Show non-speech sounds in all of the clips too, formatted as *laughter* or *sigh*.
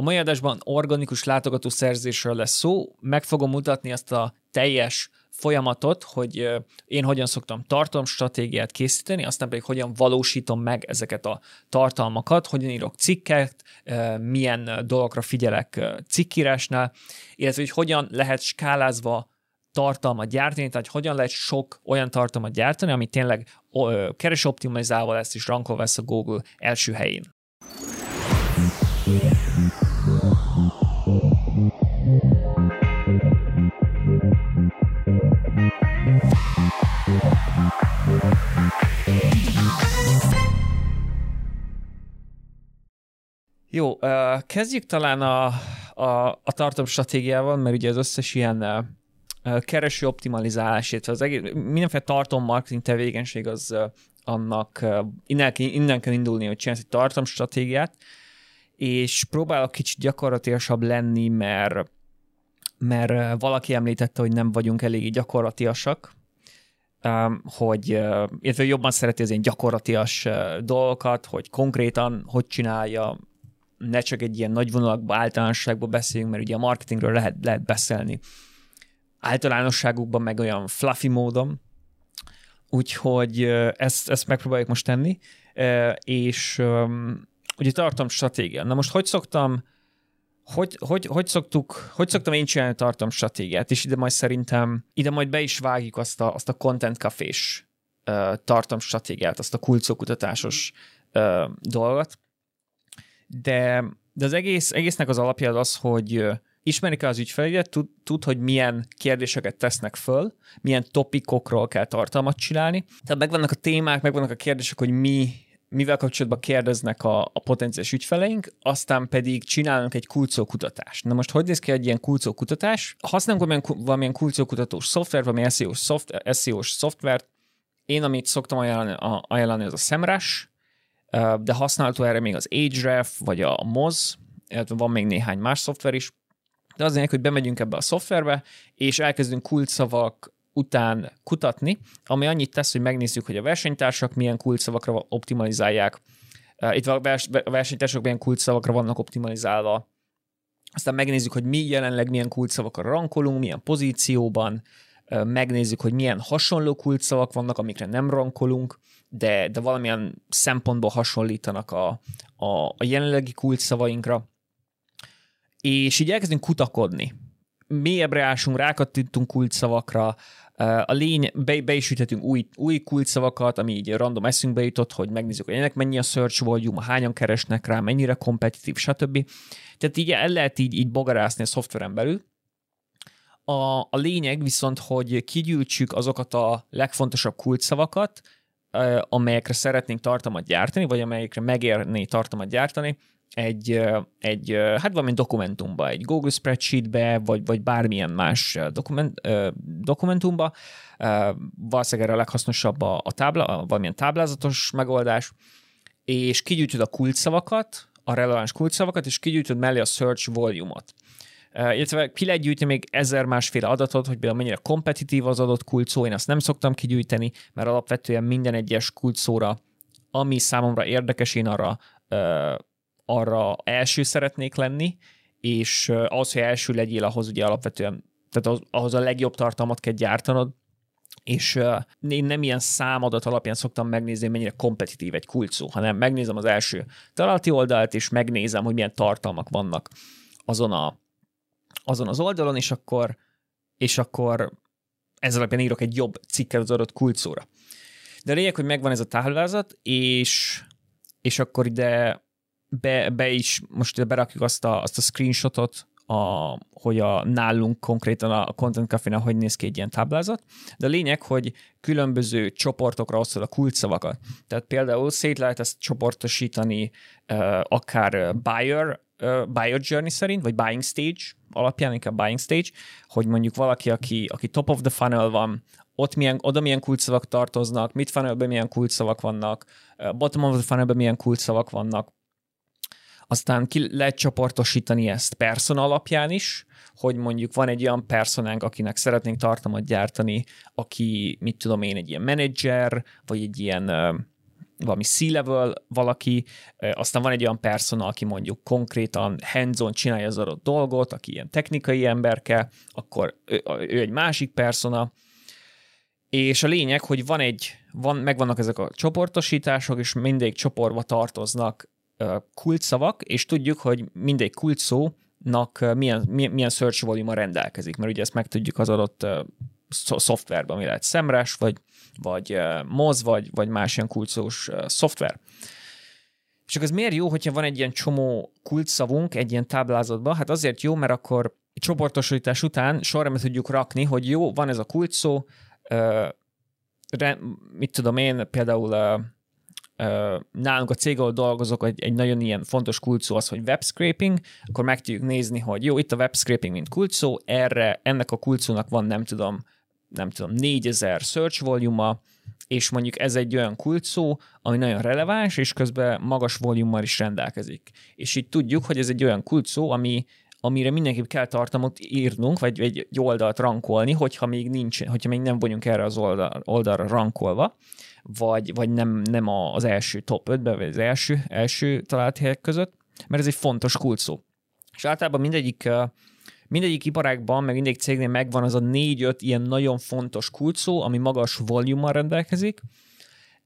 A mai adásban organikus látogatószerzésről lesz szó, meg fogom mutatni azt a teljes folyamatot, hogy én hogyan szoktam tartalomstratégiát készíteni, aztán pedig hogyan valósítom meg ezeket a tartalmakat, hogyan írok cikket, milyen dolgokra figyelek cikkírásnál, illetve hogy hogyan lehet skálázva tartalmat gyártani, tehát hogyan lehet sok olyan tartalmat gyártani, ami tényleg keresoptimalizálva lesz és rankolva lesz a Google első helyén. Jó, kezdjük talán a, a, a tartom stratégiával, mert ugye az összes ilyen kereső optimalizálás, illetve az egész, mindenféle tartom marketing tevékenység az annak innen, innen kell indulni, hogy csinálsz egy tartom stratégiát, és próbálok kicsit gyakorlatilasabb lenni, mert, mert valaki említette, hogy nem vagyunk eléggé gyakorlatiasak, hogy illetve jobban szereti az ilyen gyakorlatias dolgokat, hogy konkrétan hogy csinálja, ne csak egy ilyen nagy vonalakban, általánosságban beszéljünk, mert ugye a marketingről lehet, lehet beszélni. Általánosságukban, meg olyan fluffy módon, úgyhogy ezt, ezt megpróbáljuk most tenni, és ugye tartom stratégia. Na most hogy szoktam hogy, hogy, hogy, szoktuk, hogy szoktam én csinálni tartom stratégiát, és ide majd szerintem, ide majd be is vágjuk azt a, azt a content cafés tartom stratégiát, azt a kulcokutatásos uh, dolgot, de, de az egész, egésznek az alapja az, hogy ismerik az ügyfeleidet, tud, tud, hogy milyen kérdéseket tesznek föl, milyen topikokról kell tartalmat csinálni. Tehát megvannak a témák, megvannak a kérdések, hogy mi, mivel kapcsolatban kérdeznek a, a potenciális ügyfeleink, aztán pedig csinálunk egy kulcókutatást. Na most hogy néz ki egy ilyen kulcókutatás? Használunk valamilyen, valamilyen kulcókutatós szoftvert, valamilyen SEO-s, SEO-s szoftvert. Én, amit szoktam ajánlani, ajánlani az a SEMrush, de használható erre még az Ahref, vagy a Moz, illetve van még néhány más szoftver is. De az lényeg, hogy bemegyünk ebbe a szoftverbe, és elkezdünk kulcsszavak után kutatni, ami annyit tesz, hogy megnézzük, hogy a versenytársak milyen kulcsszavakra optimalizálják, itt a versenytársak milyen kulcsszavakra vannak optimalizálva, aztán megnézzük, hogy mi jelenleg milyen kulcsszavakra rankolunk, milyen pozícióban, megnézzük, hogy milyen hasonló kulcsszavak vannak, amikre nem rankolunk, de, de valamilyen szempontból hasonlítanak a, a, a jelenlegi kulcsszavainkra, és így elkezdünk kutakodni. Mélyebbre ásunk, rákattintunk kulcsszavakra, a lény, be, be is üthetünk új, új kulcsszavakat, ami így random eszünkbe jutott, hogy megnézzük, hogy ennek mennyi a search volume, hányan keresnek rá, mennyire kompetitív, stb. Tehát így el lehet így, így bogarászni a szoftveren belül. A, a lényeg viszont, hogy kigyűjtsük azokat a legfontosabb kulcsszavakat, amelyekre szeretnénk tartalmat gyártani, vagy amelyekre megérné tartalmat gyártani, egy, egy hát valami dokumentumba, egy Google Spreadsheetbe, vagy, vagy bármilyen más dokument, dokumentumba. Valószínűleg erre a leghasznosabb a, a tábla, a valamilyen táblázatos megoldás, és kigyűjtöd a kulcsszavakat, a releváns kulcsszavakat, és kigyűjtöd mellé a search volume-ot. Uh, illetve ki lehet gyűjteni még ezer másféle adatot, hogy például mennyire kompetitív az adott kulcsszó, én azt nem szoktam kigyűjteni, mert alapvetően minden egyes kulcsszóra, ami számomra érdekes, én arra uh, arra első szeretnék lenni, és ahhoz, hogy első legyél, ahhoz ugye alapvetően, tehát ahhoz a legjobb tartalmat kell gyártanod, és én nem ilyen számadat alapján szoktam megnézni, mennyire kompetitív egy kulcó, hanem megnézem az első találati oldalt, és megnézem, hogy milyen tartalmak vannak azon, a, azon az oldalon, és akkor, és akkor ezzel alapján írok egy jobb cikket az adott kulcóra. De a lényeg, hogy megvan ez a táblázat, és, és akkor ide be, be is, most berakjuk azt a, azt a screenshotot, a, hogy a nálunk konkrétan a Content café hogy néz ki egy ilyen táblázat, de a lényeg, hogy különböző csoportokra osztod a kulcsszavakat. Tehát például szét lehet ezt csoportosítani akár buyer, uh, buyer journey szerint, vagy buying stage alapján, inkább buying stage, hogy mondjuk valaki, aki, aki top of the funnel van, ott milyen, oda milyen kulcsszavak tartoznak, mid funnelben milyen kulcsszavak vannak, bottom of the funnelben milyen kulcsszavak vannak, aztán ki lehet csoportosítani ezt person alapján is, hogy mondjuk van egy olyan personánk, akinek szeretnénk tartalmat gyártani, aki, mit tudom én, egy ilyen menedzser, vagy egy ilyen valami C-level valaki, aztán van egy olyan persona, aki mondjuk konkrétan hands-on csinálja az adott dolgot, aki ilyen technikai emberke, akkor ő, ő egy másik persona, és a lényeg, hogy van egy, van, megvannak ezek a csoportosítások, és mindig csoportba tartoznak kulcsszavak, és tudjuk, hogy mindegy kulcsszónak milyen, milyen, search volume rendelkezik, mert ugye ezt megtudjuk az adott szoftverben, ami lehet szemres, vagy, vagy moz, vagy, vagy más ilyen kulcszós uh, szoftver. Csak ez miért jó, hogyha van egy ilyen csomó kulcsszavunk egy ilyen táblázatban? Hát azért jó, mert akkor csoportosítás után sorra tudjuk rakni, hogy jó, van ez a kulcsszó, mit tudom én, például nálunk a cég, ahol dolgozok, egy, egy nagyon ilyen fontos kulcsszó az, hogy web scraping, akkor meg tudjuk nézni, hogy jó, itt a web scraping, mint kulcsszó, erre, ennek a kulcsszónak van, nem tudom, nem tudom, 4000 search volume és mondjuk ez egy olyan kulcsszó, ami nagyon releváns, és közben magas volummal is rendelkezik. És így tudjuk, hogy ez egy olyan kulcsszó, ami amire mindenképp kell tartalmat írnunk, vagy egy oldalt rankolni, hogyha még nincs, hogyha még nem vagyunk erre az oldal, oldalra rankolva, vagy, vagy nem, nem az első top 5-ben, vagy az első, első talált helyek között, mert ez egy fontos kulcsszó. És általában mindegyik mindegyik iparágban, meg mindegyik cégnél megvan az a négy-öt ilyen nagyon fontos kulcsszó, ami magas volummal rendelkezik,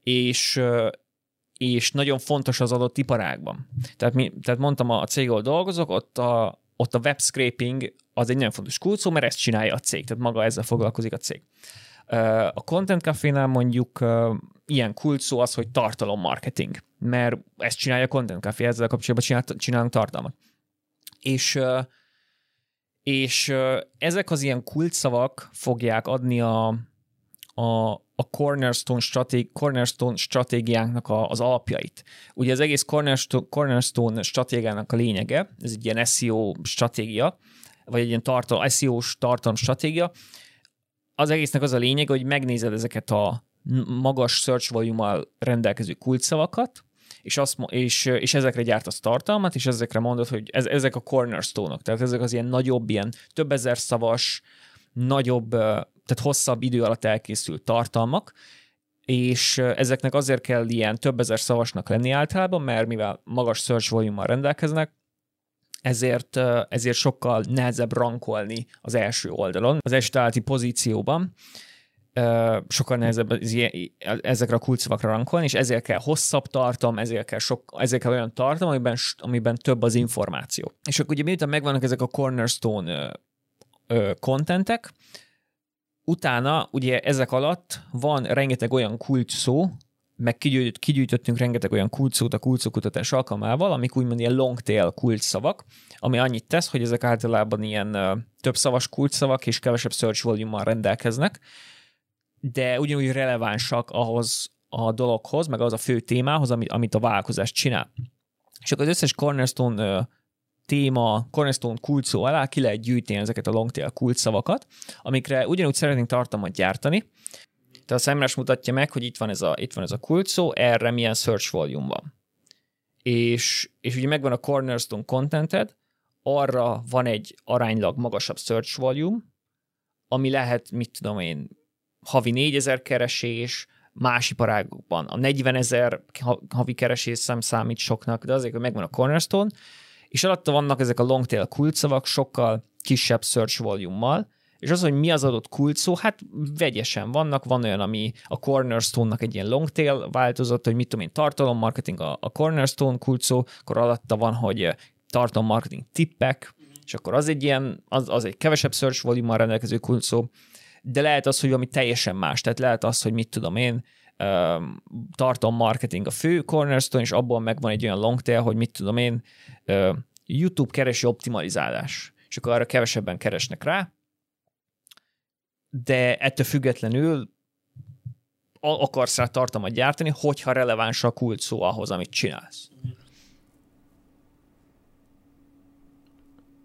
és, és nagyon fontos az adott iparágban. Tehát, mi, tehát mondtam, a cég, ahol dolgozok, ott a, ott a web scraping az egy nagyon fontos kulcsszó, mert ezt csinálja a cég, tehát maga ezzel foglalkozik a cég. A Content Café-nál mondjuk ilyen kulcsszó az, hogy tartalommarketing, mert ezt csinálja a Content Café, ezzel kapcsolatban csinál, csinálunk tartalmat. És, és ezek az ilyen kulcsszavak fogják adni a, a, a Cornerstone, stratég, Cornerstone stratégiánknak a, az alapjait. Ugye az egész Cornerstone, Cornerstone stratégiának a lényege, ez egy ilyen SEO stratégia, vagy egy ilyen tartal, SEO-s tartalom stratégia, az egésznek az a lényeg, hogy megnézed ezeket a magas search volume rendelkező kulcsszavakat, és, azt, és, és ezekre gyártasz tartalmat, és ezekre mondod, hogy ez, ezek a cornerstone-ok, tehát ezek az ilyen nagyobb, ilyen több ezer szavas, nagyobb tehát hosszabb idő alatt elkészült tartalmak, és ezeknek azért kell ilyen több ezer szavasnak lenni általában, mert mivel magas search volume rendelkeznek, ezért, ezért sokkal nehezebb rankolni az első oldalon, az első találati pozícióban, sokkal nehezebb ezekre a kulcsszavakra rankolni, és ezért kell hosszabb tartalom, ezért kell, sok, ezért kell olyan tartalom, amiben, amiben több az információ. És akkor ugye miután megvannak ezek a cornerstone kontentek, Utána ugye ezek alatt van rengeteg olyan kulcs meg kigyűjt, kigyűjtöttünk rengeteg olyan kulcsszót a kulcsszókutatás alkalmával, amik úgymond ilyen long tail szavak, ami annyit tesz, hogy ezek általában ilyen uh, több szavas szavak és kevesebb search volume rendelkeznek, de ugyanúgy relevánsak ahhoz a dologhoz, meg az a fő témához, amit, amit a vállalkozás csinál. És akkor az összes cornerstone uh, téma, cornerstone kulcsszó alá ki lehet gyűjteni ezeket a longtail kulcsszavakat, amikre ugyanúgy szeretnénk tartalmat gyártani. Tehát a szemres mutatja meg, hogy itt van ez a, itt van ez a kulcsszó, erre milyen search volume van. És, és ugye megvan a cornerstone contented, arra van egy aránylag magasabb search volume, ami lehet, mit tudom én, havi 4000 keresés, más iparágokban. A 40 ezer havi keresés szem számít soknak, de azért, hogy megvan a cornerstone, és alatta vannak ezek a longtail kulcsszavak sokkal kisebb search volume-mal, és az, hogy mi az adott kulcsszó, hát vegyesen vannak, van olyan, ami a Cornerstone-nak egy ilyen longtail változat, hogy mit tudom én, tartalommarketing a, a Cornerstone kulcsszó, akkor alatta van, hogy eh, tartalommarketing tippek, és akkor az egy ilyen, az, az egy kevesebb search volume rendelkező kulcsszó, de lehet az, hogy valami teljesen más, tehát lehet az, hogy mit tudom én, tartom marketing a fő cornerstone, és abból megvan egy olyan long tail, hogy mit tudom én, YouTube keresi optimalizálás, és akkor arra kevesebben keresnek rá, de ettől függetlenül akarsz rá tartalmat gyártani, hogyha releváns a kult szó ahhoz, amit csinálsz.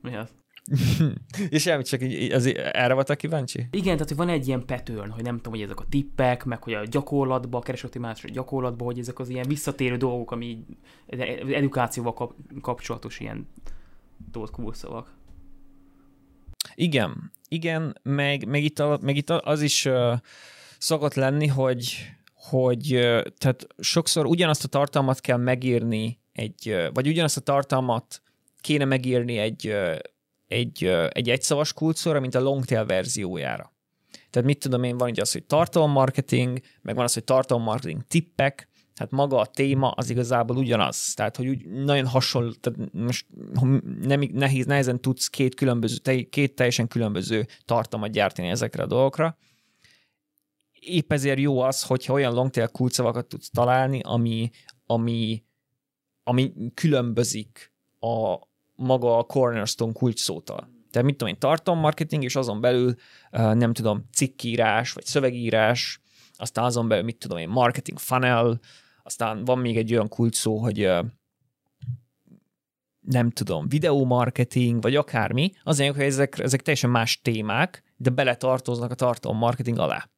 Mi az? *laughs* és semmi, csak így, az, erre voltak kíváncsi? Igen, tehát hogy van egy ilyen pattern, hogy nem tudom, hogy ezek a tippek, meg hogy a gyakorlatba, a keresőoptimáció gyakorlatba, hogy ezek az ilyen visszatérő dolgok, ami edukációval kap, kapcsolatos ilyen tolt kulszavak. Igen, igen, meg, meg, itt, a, meg itt az is uh, szokott lenni, hogy hogy tehát sokszor ugyanazt a tartalmat kell megírni egy, vagy ugyanazt a tartalmat kéne megírni egy, egy, egy egyszavas kulcsszóra, mint a longtail verziójára. Tehát mit tudom én, van ugye az, hogy tartalommarketing, meg van az, hogy tartalommarketing tippek, tehát maga a téma az igazából ugyanaz. Tehát, hogy úgy nagyon hasonló, tehát most nem, nehéz, nehezen tudsz két, különböző, két teljesen különböző tartalmat gyártani ezekre a dolgokra. Épp ezért jó az, hogyha olyan longtail kulcsszavakat tudsz találni, ami, ami, ami különbözik a maga a cornerstone kulcsszótól. Tehát mit tudom én, tartalommarketing, és azon belül nem tudom, cikkírás, vagy szövegírás, aztán azon belül, mit tudom én, marketing funnel, aztán van még egy olyan kulcs szó, hogy nem tudom, videomarketing, vagy akármi, az hogy ezek, ezek teljesen más témák, de beletartoznak a tartalom marketing alá.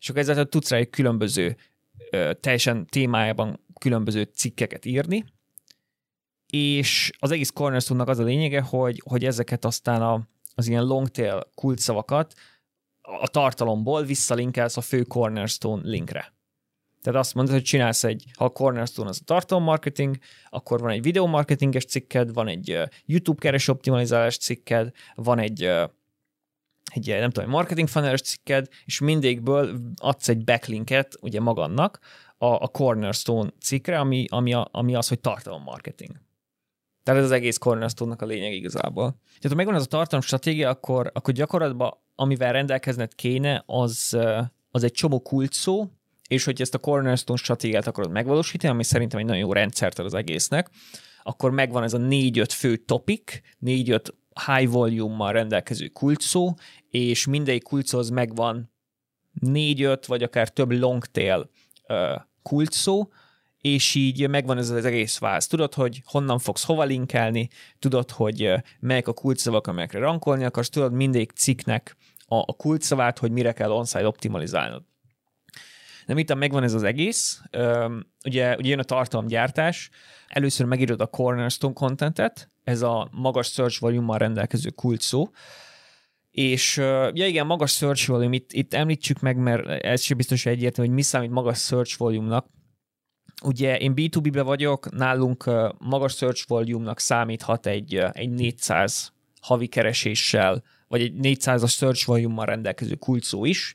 És akkor ezzel tudsz rá egy különböző, teljesen témájában különböző cikkeket írni, és az egész cornerstone az a lényege, hogy, hogy ezeket aztán a, az ilyen longtail kulcsszavakat a tartalomból visszalinkelsz a fő cornerstone linkre. Tehát azt mondod, hogy csinálsz egy, ha a cornerstone az a tartalommarketing, akkor van egy videomarketinges cikked, van egy YouTube keres optimalizálás cikked, van egy egy, nem tudom, marketing funnel cikked, és mindigből adsz egy backlinket ugye magadnak a, a cornerstone cikkre, ami, ami, a, ami az, hogy tartalommarketing. Tehát ez az egész cornerstone a lényeg igazából. Tehát ha megvan az a tartalom stratégia, akkor, akkor gyakorlatban amivel rendelkezned kéne, az, az egy csomó kulcs szó, és hogy ezt a cornerstone stratégiát akarod megvalósítani, ami szerintem egy nagyon jó rendszert az egésznek, akkor megvan ez a négy-öt fő topic, négy-öt high volume-mal rendelkező kulcsszó, és mindegyik kulchoz megvan négy-öt, vagy akár több long tail kulcsszó, és így megvan ez az egész váz. Tudod, hogy honnan fogsz hova linkelni, tudod, hogy melyek a kulcsszavak, amelyekre rankolni akarsz, tudod mindegyik cikknek a, a kulcsszavát, hogy mire kell on-site optimalizálnod. De miután megvan ez az egész, ugye, ugye jön a tartalomgyártás, először megírod a cornerstone contentet, ez a magas search volume rendelkező kulcs és ja igen, magas search volume, itt, itt említsük meg, mert ez sem biztos egyértelmű, hogy mi számít magas search volume-nak. Ugye én B2B-be vagyok, nálunk magas search volume-nak számíthat egy, egy 400 havi kereséssel, vagy egy 400-as search volume-mal rendelkező kulcsszó is,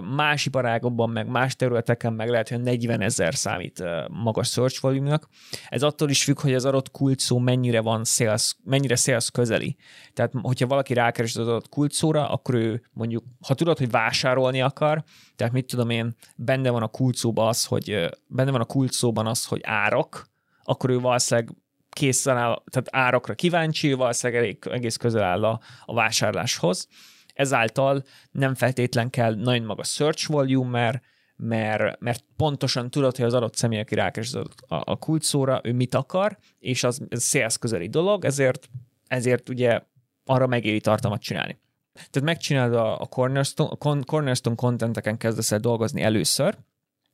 Más iparágokban, meg más területeken meg lehet, hogy 40 ezer számít magas search volume-nak. Ez attól is függ, hogy az adott kulcsszó mennyire van sales, mennyire sales közeli. Tehát, hogyha valaki rákeres az adott kulcsszóra, akkor ő mondjuk, ha tudod, hogy vásárolni akar, tehát mit tudom én, benne van a kulcsszóban az, hogy benne van a kulcsszóban az, hogy árak, akkor ő valószínűleg készen áll, tehát árakra kíváncsi, valószínűleg elég, egész közel áll a, a vásárláshoz ezáltal nem feltétlen kell nagyon magas search volume, mert, mert, mert pontosan tudod, hogy az adott személy, aki rákeres a, a kulcsszóra, ő mit akar, és az ez sales közeli dolog, ezért, ezért ugye arra megéri tartalmat csinálni. Tehát megcsinálod a, a Cornerstone, a Cornerstone contenteken kezdesz el dolgozni először,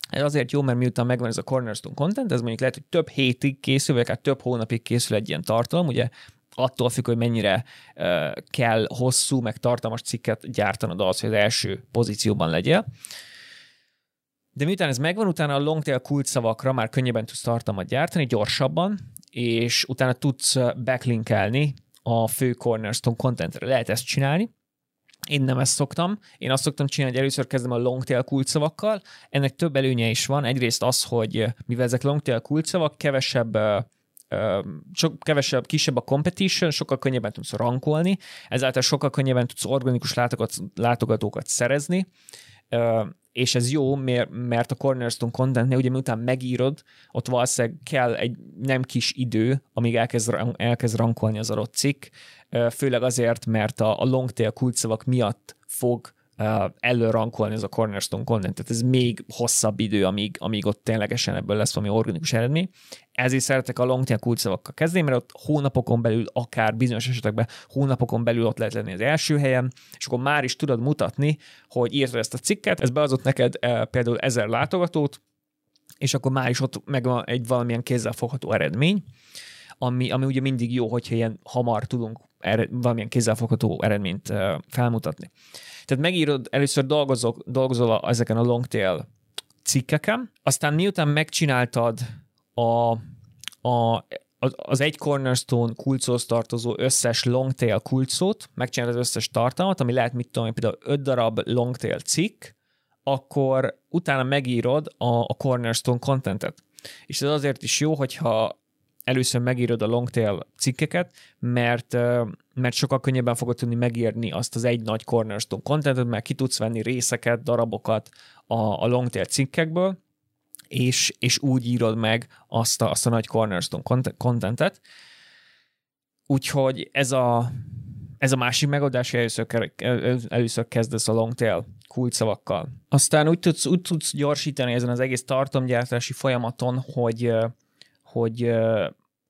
ez azért jó, mert miután megvan ez a Cornerstone content, ez mondjuk lehet, hogy több hétig készül, vagy akár több hónapig készül egy ilyen tartalom, ugye attól függ, hogy mennyire uh, kell hosszú, meg tartalmas cikket gyártanod az, hogy az első pozícióban legyél. De miután ez megvan, utána a longtail kulcsszavakra már könnyebben tudsz tartalmat gyártani, gyorsabban, és utána tudsz backlinkelni a fő cornerstone contentre. Lehet ezt csinálni. Én nem ezt szoktam. Én azt szoktam csinálni, hogy először kezdem a longtail kulcsszavakkal. Ennek több előnye is van. Egyrészt az, hogy mivel ezek longtail kulcsszavak, kevesebb sok kevesebb, kisebb a competition, sokkal könnyebben tudsz rankolni, ezáltal sokkal könnyebben tudsz organikus látogatókat szerezni, és ez jó, mert a Cornerstone contentnél ugye miután megírod, ott valószínűleg kell egy nem kis idő, amíg elkezd, elkezd rankolni az adott cikk, főleg azért, mert a, a longtail kulcsszavak miatt fog előrankolni ez a cornerstone content, tehát ez még hosszabb idő, amíg, amíg ott ténylegesen ebből lesz valami organikus eredmény. Ezért szeretek a longtail kulcsszavakkal kezdeni, mert ott hónapokon belül, akár bizonyos esetekben hónapokon belül ott lehet lenni az első helyen, és akkor már is tudod mutatni, hogy írtad ezt a cikket, ez beazott neked e, például ezer látogatót, és akkor már is ott meg van egy valamilyen kézzelfogható eredmény, ami, ami ugye mindig jó, hogyha ilyen hamar tudunk ered, valamilyen kézzelfogható eredményt e, felmutatni. Tehát megírod, először dolgozok, dolgozol ezeken a long tail cikkeken, aztán miután megcsináltad a, a, az egy cornerstone kulcóhoz tartozó összes longtail kulcót, megcsinálod az összes tartalmat, ami lehet, mit tudom, például 5 darab longtail cikk, akkor utána megírod a, a cornerstone contentet. És ez azért is jó, hogyha először megírod a longtail cikkeket, mert, mert sokkal könnyebben fogod tudni megírni azt az egy nagy cornerstone contentet, mert ki tudsz venni részeket, darabokat a, a longtail cikkekből, és, és úgy írod meg azt a, azt a nagy cornerstone contentet. Úgyhogy ez a, ez a másik megoldás, először, először kezdesz a longtail kulcsszavakkal. Aztán úgy tudsz, úgy tudsz gyorsítani ezen az egész tartalomgyártási folyamaton, hogy, hogy,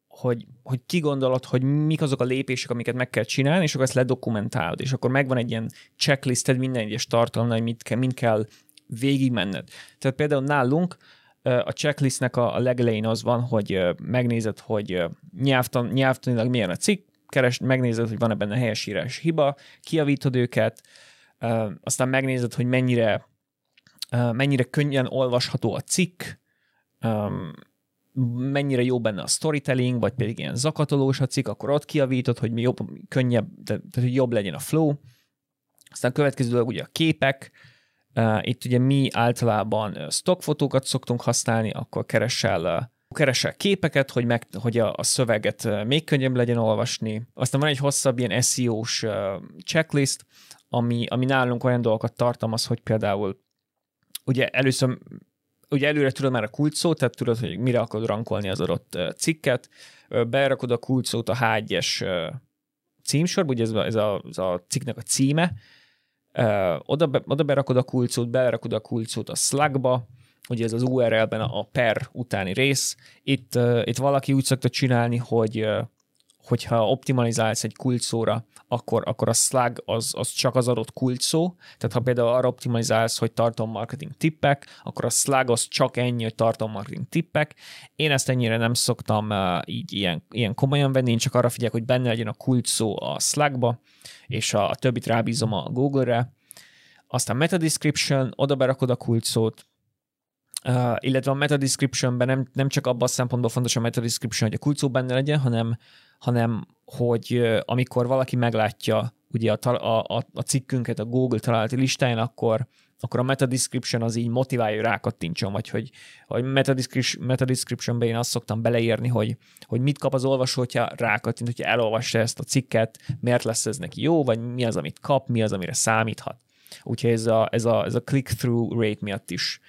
hogy, hogy kigondolod, hogy mik azok a lépések, amiket meg kell csinálni, és akkor ezt ledokumentálod, és akkor megvan egy ilyen checklisted minden egyes tartalomnál, hogy mit kell, mind kell végigmenned. Tehát például nálunk a checklistnek a, legelején az van, hogy megnézed, hogy nyelvtan, nyelvtanilag milyen a cikk, keres, megnézed, hogy van-e benne helyesírás hiba, kiavítod őket, aztán megnézed, hogy mennyire, mennyire könnyen olvasható a cikk, mennyire jó benne a storytelling, vagy pedig ilyen zakatolós a cikk, akkor ott kiavítod, hogy jobb, könnyebb, tehát, hogy jobb legyen a flow. Aztán a következő dolog ugye a képek, itt ugye mi általában stockfotókat szoktunk használni, akkor keresel keresel képeket, hogy, meg, hogy a, a szöveget még könnyebb legyen olvasni. Aztán van egy hosszabb ilyen SEO-s checklist, ami, ami nálunk olyan dolgokat tartalmaz, hogy például ugye először ugye előre tudod már a kulcsszót, tehát tudod, hogy mire akarod rankolni az adott cikket, berakod a kulcsszót a H1-es címsorba, ugye ez a, ez a, ez a cikknek a címe, oda, be, oda berakod a kulcsszót, berakod a kulcsszót a Slackba, ugye ez az URL-ben a per utáni rész. Itt, itt valaki úgy szokta csinálni, hogy hogyha optimalizálsz egy kulcsszóra, akkor, akkor a Slug az, az csak az adott kulcsszó, tehát ha például arra optimalizálsz, hogy marketing tippek, akkor a Slug az csak ennyi, hogy marketing tippek. Én ezt ennyire nem szoktam uh, így ilyen, ilyen komolyan venni, én csak arra figyelek, hogy benne legyen a kulcsszó a Slugba, és a, a többit rábízom a Google-re. Aztán meta description, oda berakod a kulcsszót, Uh, illetve a meta descriptionben nem, nem csak abban a szempontból fontos a meta description, hogy a kulcsszó benne legyen, hanem hanem hogy amikor valaki meglátja ugye a, a, a cikkünket a Google találati listáján, akkor, akkor a meta description az így motiválja, hogy rákattintson, vagy hogy, hogy meta, description, meta descriptionben én azt szoktam beleírni, hogy, hogy mit kap az olvasó, hogyha rákattint, hogyha elolvassa ezt a cikket, miért lesz ez neki jó, vagy mi az, amit kap, mi az, amire számíthat. Úgyhogy ez a, ez a, ez a click-through rate miatt is uh,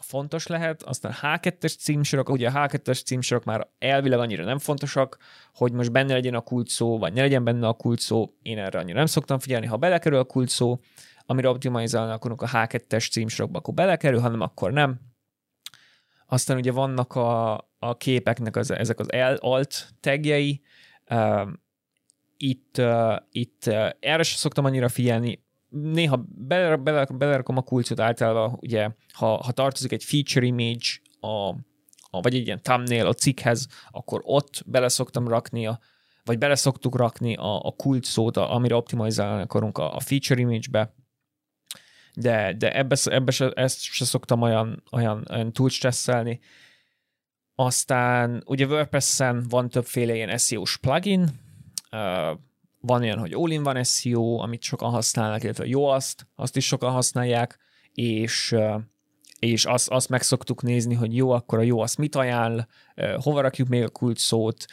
fontos lehet, aztán H2-es címsorok, ugye a H2-es címsorok már elvileg annyira nem fontosak, hogy most benne legyen a kult szó, vagy ne legyen benne a kult szó, én erre annyira nem szoktam figyelni, ha belekerül a kult szó, amire optimalizálni akarunk a H2-es címsorokba, akkor belekerül, hanem akkor nem. Aztán ugye vannak a, a képeknek az, ezek az alt tagjei, uh, itt, uh, itt uh, erre sem szoktam annyira figyelni, néha belerakom a kulcsot általában, ugye, ha, ha tartozik egy feature image, a, a, vagy egy ilyen thumbnail a cikkhez, akkor ott bele szoktam rakni a, vagy bele szoktuk rakni a, a kulcs szót, amire optimalizálni akarunk a, a feature image-be, de, de ebbe, ebbe se, ezt se szoktam olyan, olyan, olyan túl stresszelni. Aztán ugye WordPress-en van többféle ilyen SEO-s plugin, van olyan, hogy all-in-van SEO, amit sokan használnak, illetve jó azt, azt is sokan használják, és és azt, azt meg szoktuk nézni, hogy jó, akkor a jó azt mit ajánl, hova rakjuk még a kulcs szót,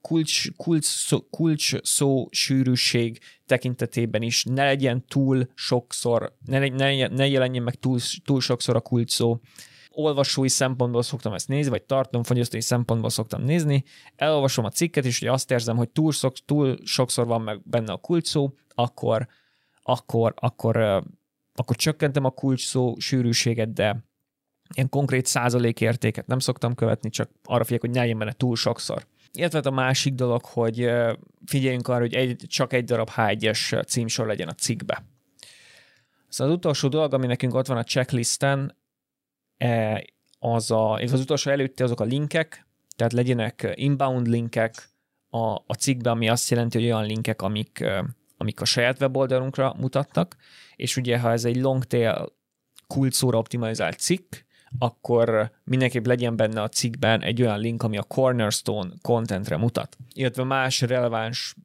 kulcs, kulcs, kulcs szó sűrűség tekintetében is ne legyen túl sokszor, ne, ne, ne jelenjen meg túl, túl sokszor a kulcs szó, olvasói szempontból szoktam ezt nézni, vagy tartalomfogyasztói szempontból szoktam nézni, elolvasom a cikket, és hogy azt érzem, hogy túl, szok, túl sokszor van meg benne a kulcsszó, akkor, akkor, akkor, akkor csökkentem a kulcsszó sűrűséget, de ilyen konkrét százalékértéket nem szoktam követni, csak arra figyelek, hogy ne legyen benne túl sokszor. Illetve hát a másik dolog, hogy figyeljünk arra, hogy egy, csak egy darab H1-es címsor legyen a cikkbe. Szóval az utolsó dolog, ami nekünk ott van a checklisten, az a, az utolsó előtte azok a linkek, tehát legyenek inbound linkek a, a cikkbe, ami azt jelenti, hogy olyan linkek, amik, amik a saját weboldalunkra mutatnak, és ugye ha ez egy long tail kulcsszóra optimalizált cikk, akkor mindenképp legyen benne a cikkben egy olyan link, ami a Cornerstone contentre mutat, illetve más releváns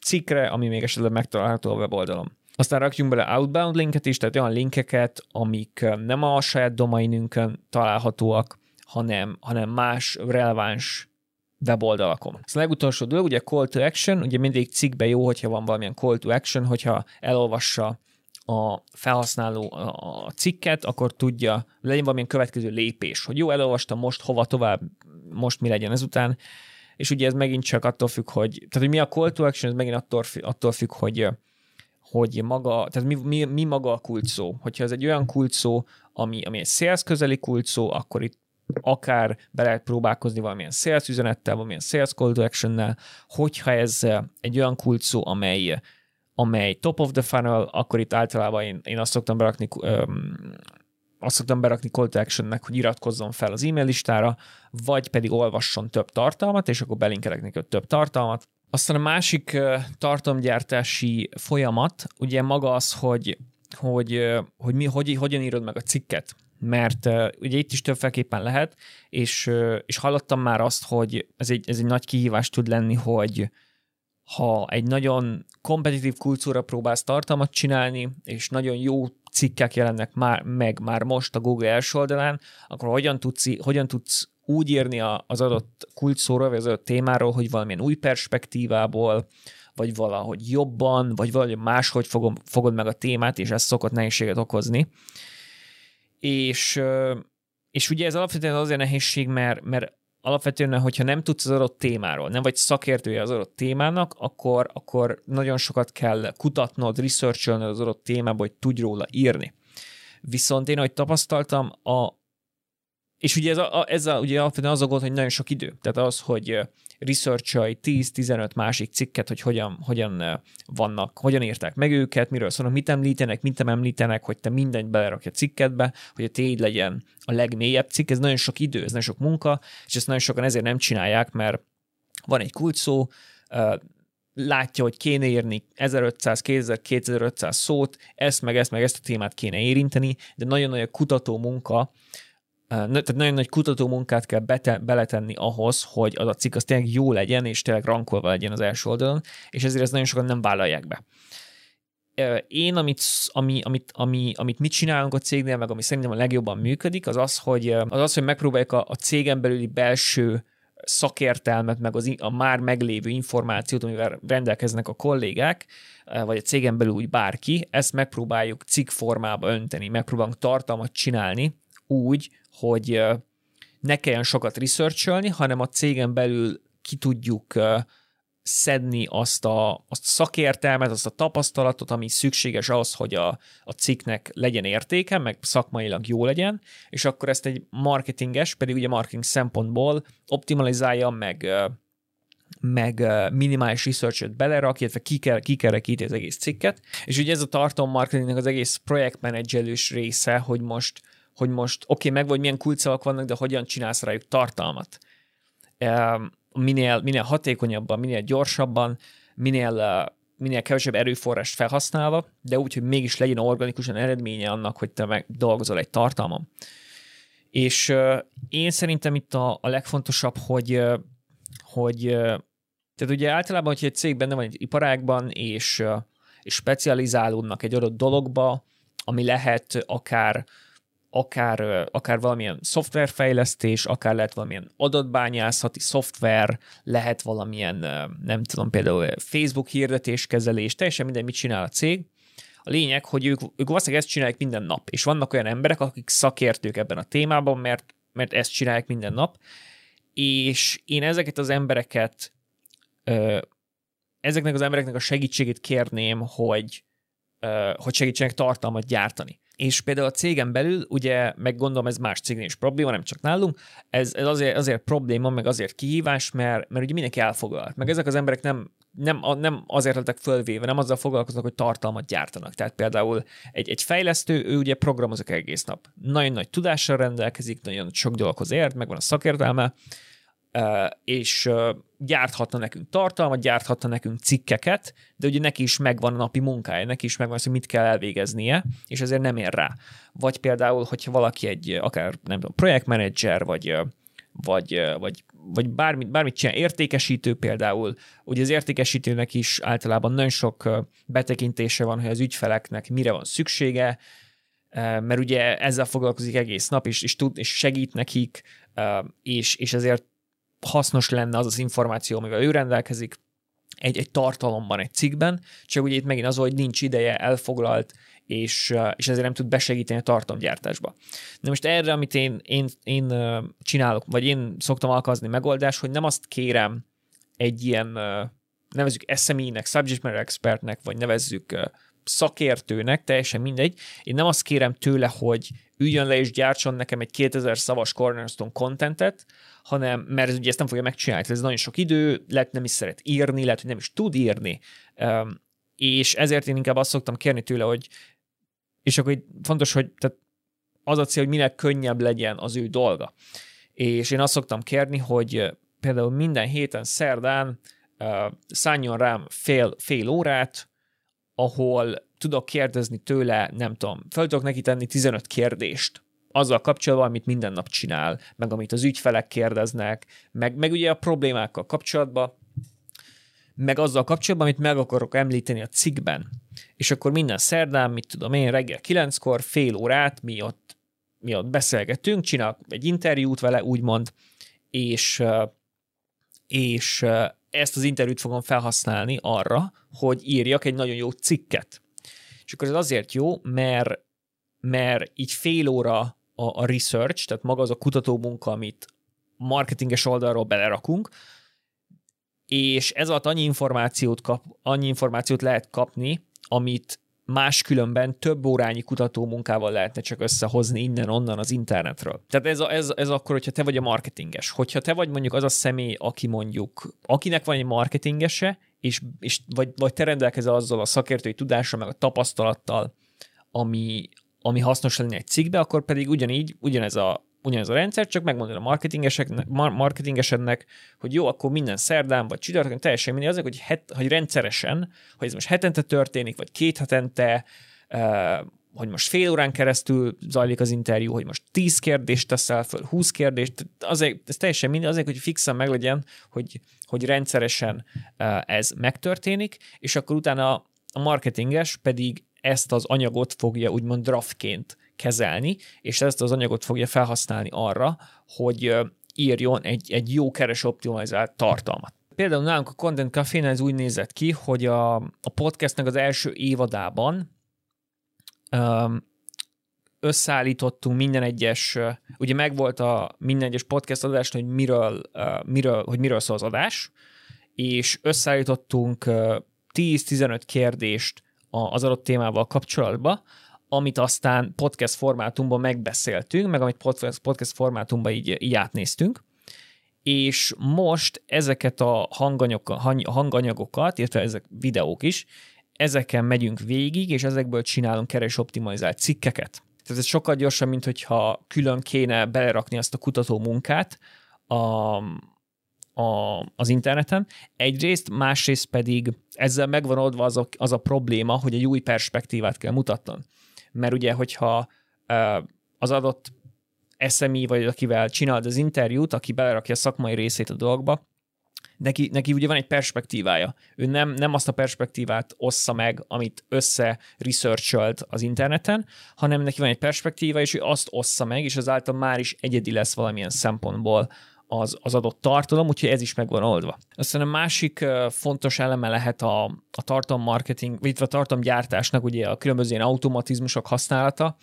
cikkre, ami még esetleg megtalálható a weboldalon. Aztán rakjunk bele outbound linket is, tehát olyan linkeket, amik nem a saját domainünkön találhatóak, hanem, hanem más releváns weboldalakon. Ez a legutolsó dolog, ugye call to action, ugye mindig cikkben jó, hogyha van valamilyen call to action, hogyha elolvassa a felhasználó a cikket, akkor tudja, legyen valamilyen következő lépés, hogy jó, elolvastam most, hova tovább, most mi legyen ezután, és ugye ez megint csak attól függ, hogy, tehát hogy mi a call to action, ez megint attól, attól függ, hogy hogy maga, tehát mi, mi, mi maga a kulcs. Hogyha ez egy olyan kulcs ami, ami egy sales közeli kulcs akkor itt akár be lehet próbálkozni valamilyen sales üzenettel, valamilyen sales call to action hogyha ez egy olyan kulcs amely, amely top of the funnel, akkor itt általában én, én azt szoktam berakni um, azt szoktam berakni call to actionnek, hogy iratkozzon fel az e-mail listára, vagy pedig olvasson több tartalmat, és akkor belinkelek neki több tartalmat. Aztán a másik tartalomgyártási folyamat, ugye maga az, hogy, hogy, hogy mi, hogy, hogyan írod meg a cikket. Mert ugye itt is többféleképpen lehet, és, és hallottam már azt, hogy ez egy, ez egy nagy kihívás tud lenni, hogy ha egy nagyon kompetitív kultúra próbálsz tartalmat csinálni, és nagyon jó cikkek jelennek már, meg már most a Google első oldalán, akkor hogyan tudsz, hogyan tudsz úgy írni az adott kulcsszóról, vagy az adott témáról, hogy valamilyen új perspektívából, vagy valahogy jobban, vagy valahogy máshogy fogom, fogod meg a témát, és ez szokott nehézséget okozni. És, és ugye ez alapvetően azért nehézség, mert, mert alapvetően, hogyha nem tudsz az adott témáról, nem vagy szakértője az adott témának, akkor, akkor nagyon sokat kell kutatnod, researcholnod az adott témába, hogy tudj róla írni. Viszont én, ahogy tapasztaltam, a, és ugye ez, a, ez a, ugye alapvetően az a gond, hogy nagyon sok idő. Tehát az, hogy research 10-15 másik cikket, hogy hogyan, hogyan vannak, hogyan írták meg őket, miről szólnak, mit említenek, mit nem említenek, hogy te mindent belerakja a cikketbe, hogy a téd legyen a legmélyebb cikk, ez nagyon sok idő, ez nagyon sok munka, és ezt nagyon sokan ezért nem csinálják, mert van egy kulcsszó, látja, hogy kéne írni 1500, 2000, 2500 szót, ezt meg ezt meg ezt a témát kéne érinteni, de nagyon nagy a kutató munka, tehát nagyon nagy kutató munkát kell bete, beletenni ahhoz, hogy az a cikk az tényleg jó legyen, és tényleg rankolva legyen az első oldalon, és ezért ezt nagyon sokan nem vállalják be. Én, amit, ami, amit, ami, amit mit csinálunk a cégnél, meg ami szerintem a legjobban működik, az az, hogy, az, az, hogy megpróbáljuk a, a cégen belüli belső szakértelmet, meg az, a már meglévő információt, amivel rendelkeznek a kollégák, vagy a cégen belül úgy bárki, ezt megpróbáljuk cikk formába önteni, megpróbálunk tartalmat csinálni úgy, hogy ne kelljen sokat researcholni, hanem a cégen belül ki tudjuk szedni azt a, azt a szakértelmet, azt a tapasztalatot, ami szükséges ahhoz, hogy a, a cikknek legyen értéke, meg szakmailag jó legyen, és akkor ezt egy marketinges, pedig ugye marketing szempontból optimalizálja, meg, meg minimális research-öt belerak, illetve kikerekíti az egész cikket, és ugye ez a tartalom marketingnek az egész projektmenedzselős része, hogy most hogy most oké, okay, meg vagy milyen kulcsszavak vannak, de hogyan csinálsz rájuk tartalmat. Minél, minél hatékonyabban, minél gyorsabban, minél, minél kevesebb erőforrást felhasználva, de úgy, hogy mégis legyen organikusan eredménye annak, hogy te meg dolgozol egy tartalmon. És uh, én szerintem itt a, a legfontosabb, hogy, uh, hogy tehát ugye általában, hogyha egy cég benne van egy iparágban, és, és specializálódnak egy adott dologba, ami lehet akár akár, akár valamilyen szoftverfejlesztés, akár lehet valamilyen adatbányászati szoftver, lehet valamilyen, nem tudom, például Facebook hirdetéskezelés, teljesen minden, mit csinál a cég. A lényeg, hogy ők, ők valószínűleg ezt csinálják minden nap, és vannak olyan emberek, akik szakértők ebben a témában, mert, mert ezt csinálják minden nap, és én ezeket az embereket, ezeknek az embereknek a segítségét kérném, hogy, hogy segítsenek tartalmat gyártani. És például a cégen belül, ugye, meg gondolom ez más cégnél is probléma, nem csak nálunk, ez, ez azért, azért probléma, meg azért kihívás, mert, mert ugye mindenki elfoglalt. Meg ezek az emberek nem, nem, nem azért lettek fölvéve, nem azzal foglalkoznak, hogy tartalmat gyártanak. Tehát például egy, egy fejlesztő, ő ugye programozik egész nap. Nagyon nagy tudással rendelkezik, nagyon sok dologhoz ért, meg van a szakértelme, és gyárthatna nekünk tartalmat, gyárthatna nekünk cikkeket, de ugye neki is megvan a napi munkája, neki is megvan az, hogy mit kell elvégeznie, és ezért nem ér rá. Vagy például, hogyha valaki egy akár, nem tudom, projektmenedzser, vagy vagy, vagy, vagy bármit, bármit csinál, értékesítő például, ugye az értékesítőnek is általában nagyon sok betekintése van, hogy az ügyfeleknek mire van szüksége, mert ugye ezzel foglalkozik egész nap, és, és, tud, és segít nekik, és, és ezért hasznos lenne az az információ, amivel ő rendelkezik, egy, egy tartalomban, egy cikkben, csak ugye itt megint az, hogy nincs ideje, elfoglalt, és, és ezért nem tud besegíteni a tartalomgyártásba. De most erre, amit én, én, én csinálok, vagy én szoktam alkalmazni megoldás, hogy nem azt kérem egy ilyen, nevezzük SME-nek, subject matter expertnek, vagy nevezzük szakértőnek, teljesen mindegy. Én nem azt kérem tőle, hogy üljön le és gyártson nekem egy 2000 szavas cornerstone contentet, hanem, mert ugye ezt nem fogja megcsinálni, ez nagyon sok idő, lehet nem is szeret írni, lehet, hogy nem is tud írni, és ezért én inkább azt szoktam kérni tőle, hogy és akkor fontos, hogy tehát az a cél, hogy minél könnyebb legyen az ő dolga. És én azt szoktam kérni, hogy például minden héten szerdán uh, szálljon rám fél, fél órát, ahol tudok kérdezni tőle, nem tudom, fel tudok neki tenni 15 kérdést, azzal kapcsolatban, amit minden nap csinál, meg amit az ügyfelek kérdeznek, meg, meg ugye a problémákkal kapcsolatban, meg azzal kapcsolatban, amit meg akarok említeni a cikkben. És akkor minden szerdán, mit tudom én, reggel kilenckor, fél órát mi ott, mi ott beszélgetünk, csinálok egy interjút vele, úgymond, és, és ezt az interjút fogom felhasználni arra, hogy írjak egy nagyon jó cikket. És akkor ez azért jó, mert, mert így fél óra a, a research, tehát maga az a kutatómunka, amit marketinges oldalról belerakunk, és ez alatt annyi információt, kap, annyi információt lehet kapni, amit máskülönben több órányi kutató munkával lehetne csak összehozni innen-onnan az internetről. Tehát ez, a, ez, ez akkor, hogyha te vagy a marketinges. Hogyha te vagy mondjuk az a személy, aki mondjuk, akinek van egy marketingese, és, és vagy, vagy te rendelkezel azzal a szakértői tudással, meg a tapasztalattal, ami, ami hasznos lenne egy cikkbe, akkor pedig ugyanígy, ugyanez a ugyanez a rendszer, csak megmondod a marketingeseknek, marketingesednek, hogy jó, akkor minden szerdán vagy csütörtökön teljesen mindegy, azért, hogy, het, hogy rendszeresen, hogy ez most hetente történik, vagy két hetente, hogy most fél órán keresztül zajlik az interjú, hogy most 10 kérdést teszel föl, 20 kérdést, azért, ez teljesen mindegy, azért, hogy fixen meglegyen, hogy, hogy rendszeresen ez megtörténik, és akkor utána a marketinges pedig ezt az anyagot fogja úgymond draftként kezelni, és ezt az anyagot fogja felhasználni arra, hogy írjon egy, egy jó keres optimalizált tartalmat. Például nálunk a Content café ez úgy nézett ki, hogy a, a podcastnek az első évadában um, összeállítottunk minden egyes, ugye megvolt a minden egyes podcast adás, hogy miről, miről, hogy miről szól az adás, és összeállítottunk uh, 10-15 kérdést az adott témával kapcsolatban, amit aztán podcast formátumban megbeszéltünk, meg amit podcast, formátumban így, így átnéztünk, és most ezeket a hanganyagokat, illetve ezek videók is, ezeken megyünk végig, és ezekből csinálunk keres optimalizált cikkeket. Tehát ez sokkal gyorsabb, mint hogyha külön kéne belerakni azt a kutató munkát a, a, az interneten. Egyrészt, másrészt pedig ezzel megvan oldva az a, az a probléma, hogy egy új perspektívát kell mutatnom mert ugye, hogyha az adott SMI, vagy akivel csinálod az interjút, aki belerakja a szakmai részét a dolgba, neki, neki ugye van egy perspektívája. Ő nem, nem azt a perspektívát ossza meg, amit össze researcholt az interneten, hanem neki van egy perspektíva, és ő azt ossza meg, és azáltal már is egyedi lesz valamilyen szempontból az, az adott tartalom, úgyhogy ez is meg van oldva. Aztán a másik fontos eleme lehet a, a tartalommarketing, vagy a tartalomgyártásnak ugye a különböző ilyen automatizmusok használata,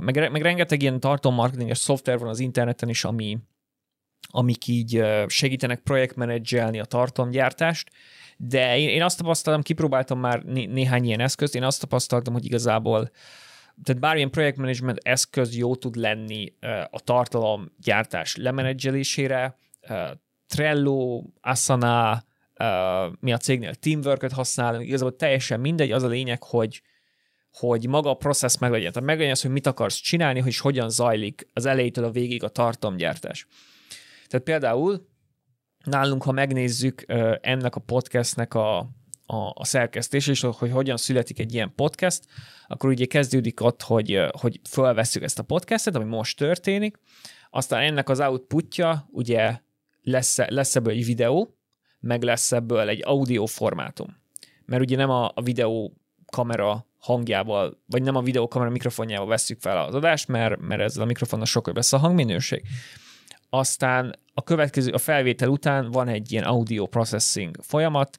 meg, meg rengeteg ilyen tartalommarketinges szoftver van az interneten is, ami, amik így segítenek projektmenedzselni a tartalomgyártást, de én, én azt tapasztaltam, kipróbáltam már né- néhány ilyen eszközt, én azt tapasztaltam, hogy igazából uh, tehát bármilyen projektmenedzsment eszköz jó tud lenni a tartalom gyártás lemenedzselésére, Trello, Asana, mi a cégnél teamwork használunk, igazából teljesen mindegy, az a lényeg, hogy, hogy maga a process meglegyen. Tehát meglegyen az, hogy mit akarsz csinálni, hogy hogyan zajlik az elejétől a végig a tartalomgyártás. Tehát például nálunk, ha megnézzük ennek a podcastnek a, a, a szerkesztés, és hogy hogyan születik egy ilyen podcast, akkor ugye kezdődik ott, hogy, hogy felvesszük ezt a podcastet, ami most történik, aztán ennek az outputja ugye lesz, lesz ebből egy videó, meg lesz ebből egy audio formátum. Mert ugye nem a, a videó kamera hangjával, vagy nem a videókamera mikrofonjával vesszük fel az adást, mert, mert ezzel a mikrofonnal sokkal lesz a hangminőség. Aztán a következő, a felvétel után van egy ilyen audio processing folyamat,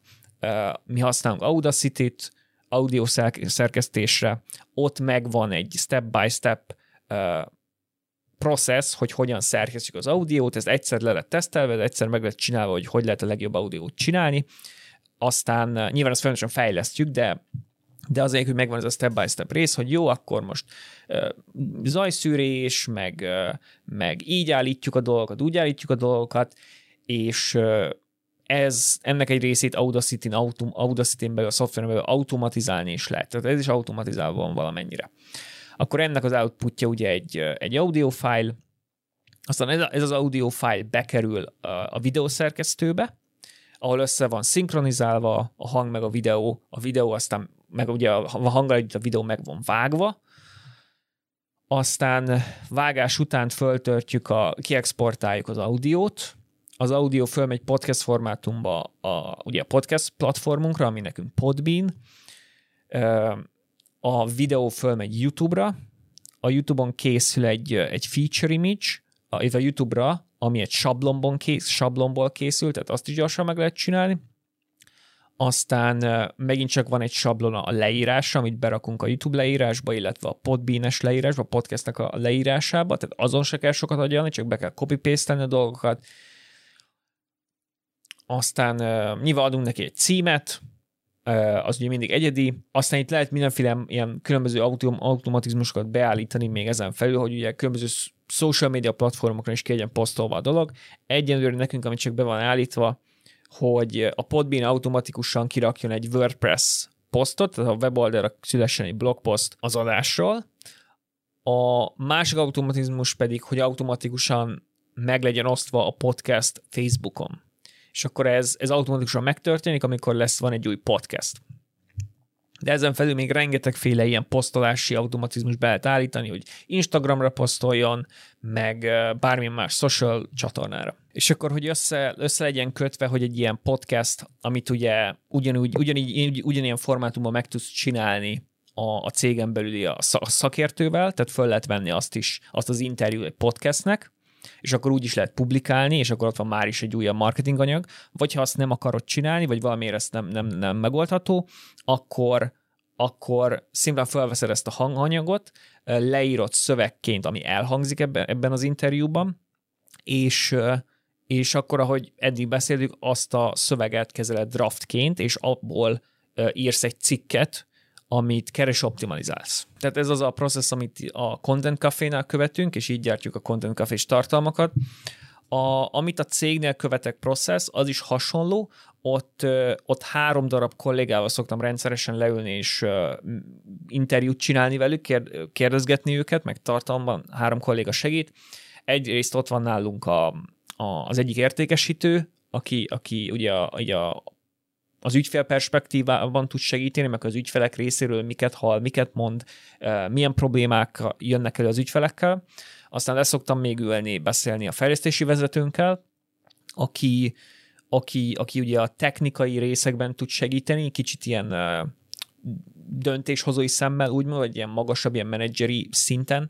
mi használunk Audacity-t, audio szerkesztésre, ott megvan egy step-by-step process, hogy hogyan szerkesztjük az audiót, ez egyszer le lett tesztelve, egyszer meg lett csinálva, hogy hogy lehet a legjobb audiót csinálni, aztán nyilván azt folyamatosan fejlesztjük, de de azért, hogy megvan ez a step-by-step rész, hogy jó, akkor most uh, zajszűrés, meg, uh, meg így állítjuk a dolgokat, úgy állítjuk a dolgokat, és uh, ez, ennek egy részét Audacity-n, autom, Audacity-n belül, a szoftveren belül automatizálni is lehet. Tehát ez is automatizálva van valamennyire. Akkor ennek az outputja ugye egy, egy audio file, aztán ez, ez az audio file bekerül a, a videószerkesztőbe, ahol össze van szinkronizálva a hang meg a videó, a videó aztán meg ugye a hanggal együtt a videó meg van vágva, aztán vágás után föltöltjük, a, kiexportáljuk az audiót, az audio fölmegy podcast formátumba a, ugye a podcast platformunkra, ami nekünk Podbean, a videó fölmegy YouTube-ra, a YouTube-on készül egy, egy feature image, a, a YouTube-ra, ami egy sablonból, kész, sablonból készült, tehát azt is gyorsan meg lehet csinálni, aztán megint csak van egy sablon a leírásra, amit berakunk a YouTube leírásba, illetve a Podbean-es leírásba, a podcastnek a leírásába, tehát azon se kell sokat agyalni, csak be kell copy a dolgokat. Aztán nyilván adunk neki egy címet, az ugye mindig egyedi, aztán itt lehet mindenféle ilyen különböző autom- automatizmusokat beállítani még ezen felül, hogy ugye különböző social media platformokon is kérjen posztolva a dolog. Egyenlőre nekünk, amit csak be van állítva, hogy a Podbean automatikusan kirakjon egy WordPress posztot, tehát a weboldalra szülessen egy blogpost az adásról. A másik automatizmus pedig, hogy automatikusan meg legyen osztva a podcast Facebookon. És akkor ez, ez automatikusan megtörténik, amikor lesz, van egy új podcast. De ezen felül még rengetegféle ilyen posztolási automatizmus be lehet állítani, hogy Instagramra posztoljon, meg bármilyen más social csatornára. És akkor, hogy össze, össze legyen kötve, hogy egy ilyen podcast, amit ugye ugyanúgy, ugyanígy, ugyanilyen formátumban meg tudsz csinálni a, a cégen belüli a szakértővel, tehát föl lehet venni azt is, azt az interjút egy podcastnek, és akkor úgy is lehet publikálni, és akkor ott van már is egy újabb marketinganyag, vagy ha azt nem akarod csinálni, vagy valamiért ezt nem, nem, nem megoldható, akkor, akkor szimplán felveszed ezt a hanganyagot, leírod szövegként, ami elhangzik ebben, ebben az interjúban, és, és akkor, ahogy eddig beszéltük, azt a szöveget kezeled draftként, és abból írsz egy cikket, amit keres optimalizálsz. Tehát ez az a process, amit a Content Café-nál követünk, és így gyártjuk a Content café tartalmakat. A, amit a cégnél követek process, az is hasonló, ott, ott három darab kollégával szoktam rendszeresen leülni és interjút csinálni velük, kér, kérdezgetni őket, meg tartalomban három kolléga segít. Egyrészt ott van nálunk a, a, az egyik értékesítő, aki, aki ugye a, a, az ügyfél perspektívában tud segíteni, meg az ügyfelek részéről miket hall, miket mond, milyen problémák jönnek elő az ügyfelekkel. Aztán leszoktam még ülni, beszélni a fejlesztési vezetőnkkel, aki, aki, aki ugye a technikai részekben tud segíteni, kicsit ilyen döntéshozói szemmel, úgymond, vagy ilyen magasabb, ilyen menedzseri szinten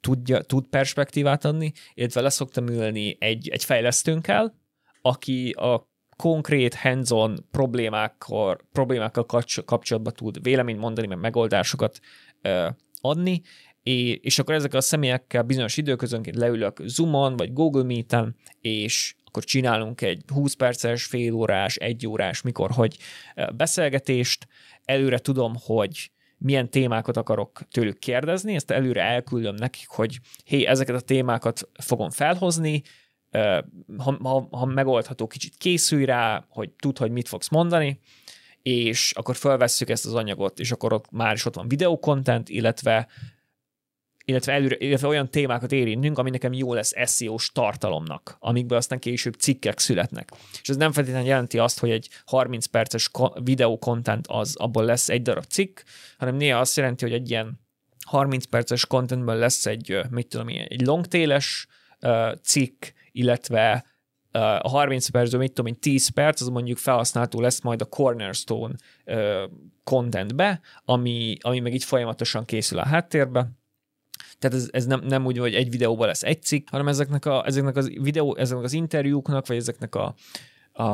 tudja, tud perspektívát adni, illetve leszoktam ülni egy, egy fejlesztőnkkel, aki a konkrét hands-on problémákkal, problémákkal kapcsolatban tud véleményt mondani, meg megoldásokat adni, és akkor ezek a személyekkel bizonyos időközönként leülök Zoomon, vagy Google Meet-en, és akkor csinálunk egy 20 perces, fél órás, egy órás, mikor, hogy beszélgetést, előre tudom, hogy milyen témákat akarok tőlük kérdezni, ezt előre elküldöm nekik, hogy hé, ezeket a témákat fogom felhozni, ha, ha, ha megoldható, kicsit készülj rá, hogy tud, hogy mit fogsz mondani, és akkor felvesszük ezt az anyagot, és akkor ott már is ott van videókontent, illetve illetve, előre, illetve olyan témákat érintünk, ami nekem jó lesz SEO-s tartalomnak, amikből aztán később cikkek születnek. És ez nem feltétlenül jelenti azt, hogy egy 30 perces videó content az abból lesz egy darab cikk, hanem néha azt jelenti, hogy egy ilyen 30 perces contentből lesz egy, mit tudom én, egy longtéles uh, cikk, illetve a 30 percből, mit tudom én, 10 perc, az mondjuk felhasználható lesz majd a Cornerstone contentbe, ami, ami meg így folyamatosan készül a háttérbe. Tehát ez, ez nem, nem úgy, hogy egy videóban lesz egy cikk, hanem ezeknek, a, ezeknek az videó, ezeknek az interjúknak, vagy ezeknek a, a,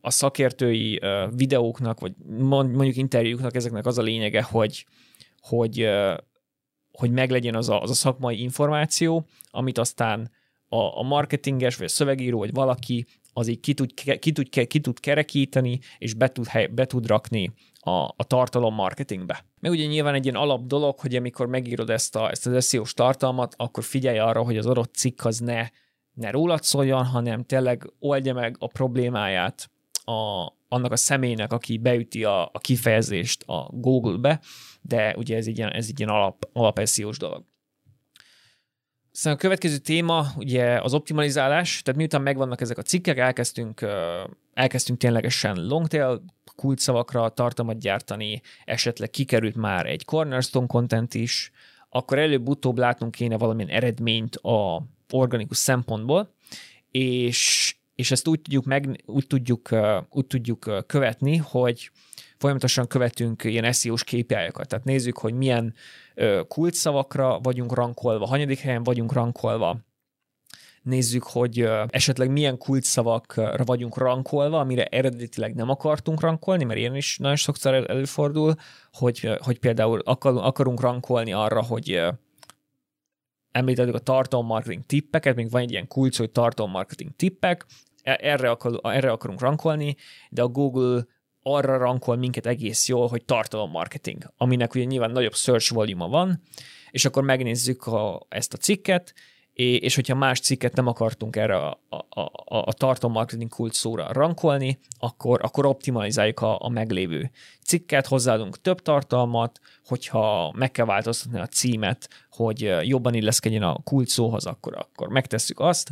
a szakértői videóknak, vagy mondjuk interjúknak ezeknek az a lényege, hogy, hogy, hogy meglegyen az a, az a szakmai információ, amit aztán a, a marketinges, vagy a szövegíró, vagy valaki az így ki tud, ki tud, ki tud kerekíteni, és be tud, be tud rakni a, a tartalom marketingbe. Meg ugye nyilván egy ilyen alap dolog, hogy amikor megírod ezt, a, ezt az SEO-s tartalmat, akkor figyelj arra, hogy az adott cikk az ne, ne rólad szóljon, hanem tényleg oldja meg a problémáját a, annak a személynek, aki beüti a, a kifejezést a Google-be, de ugye ez egy ilyen, ez egy ilyen alap, alap SEO-s dolog. Szóval a következő téma ugye az optimalizálás, tehát miután megvannak ezek a cikkek, elkezdtünk, elkezdtünk ténylegesen longtail kulcsszavakra tartalmat gyártani, esetleg kikerült már egy cornerstone content is, akkor előbb-utóbb látnunk kéne valamilyen eredményt a organikus szempontból, és, és ezt úgy tudjuk, meg, úgy tudjuk, úgy tudjuk követni, hogy folyamatosan követünk ilyen SEO-s KPI-okat. Tehát nézzük, hogy milyen kulcsszavakra vagyunk rankolva, hanyadik helyen vagyunk rankolva, nézzük, hogy esetleg milyen kulcsszavakra vagyunk rankolva, amire eredetileg nem akartunk rankolni, mert ilyen is nagyon sokszor előfordul, hogy, hogy például akarunk rankolni arra, hogy említettük a tartalommarketing tippeket, még van egy ilyen kulcs, hogy tartalommarketing tippek, e-, erre, akar, erre akarunk rankolni, de a Google arra rankol minket egész jól, hogy tartalommarketing, aminek ugye nyilván nagyobb search volume van, és akkor megnézzük a, ezt a cikket, és hogyha más cikket nem akartunk erre a, a, a, a tartalommarketing kult szóra rankolni, akkor, akkor optimalizáljuk a, a meglévő cikket, hozzáadunk több tartalmat, hogyha meg kell változtatni a címet, hogy jobban illeszkedjen a kult szóhoz, akkor, akkor megtesszük azt.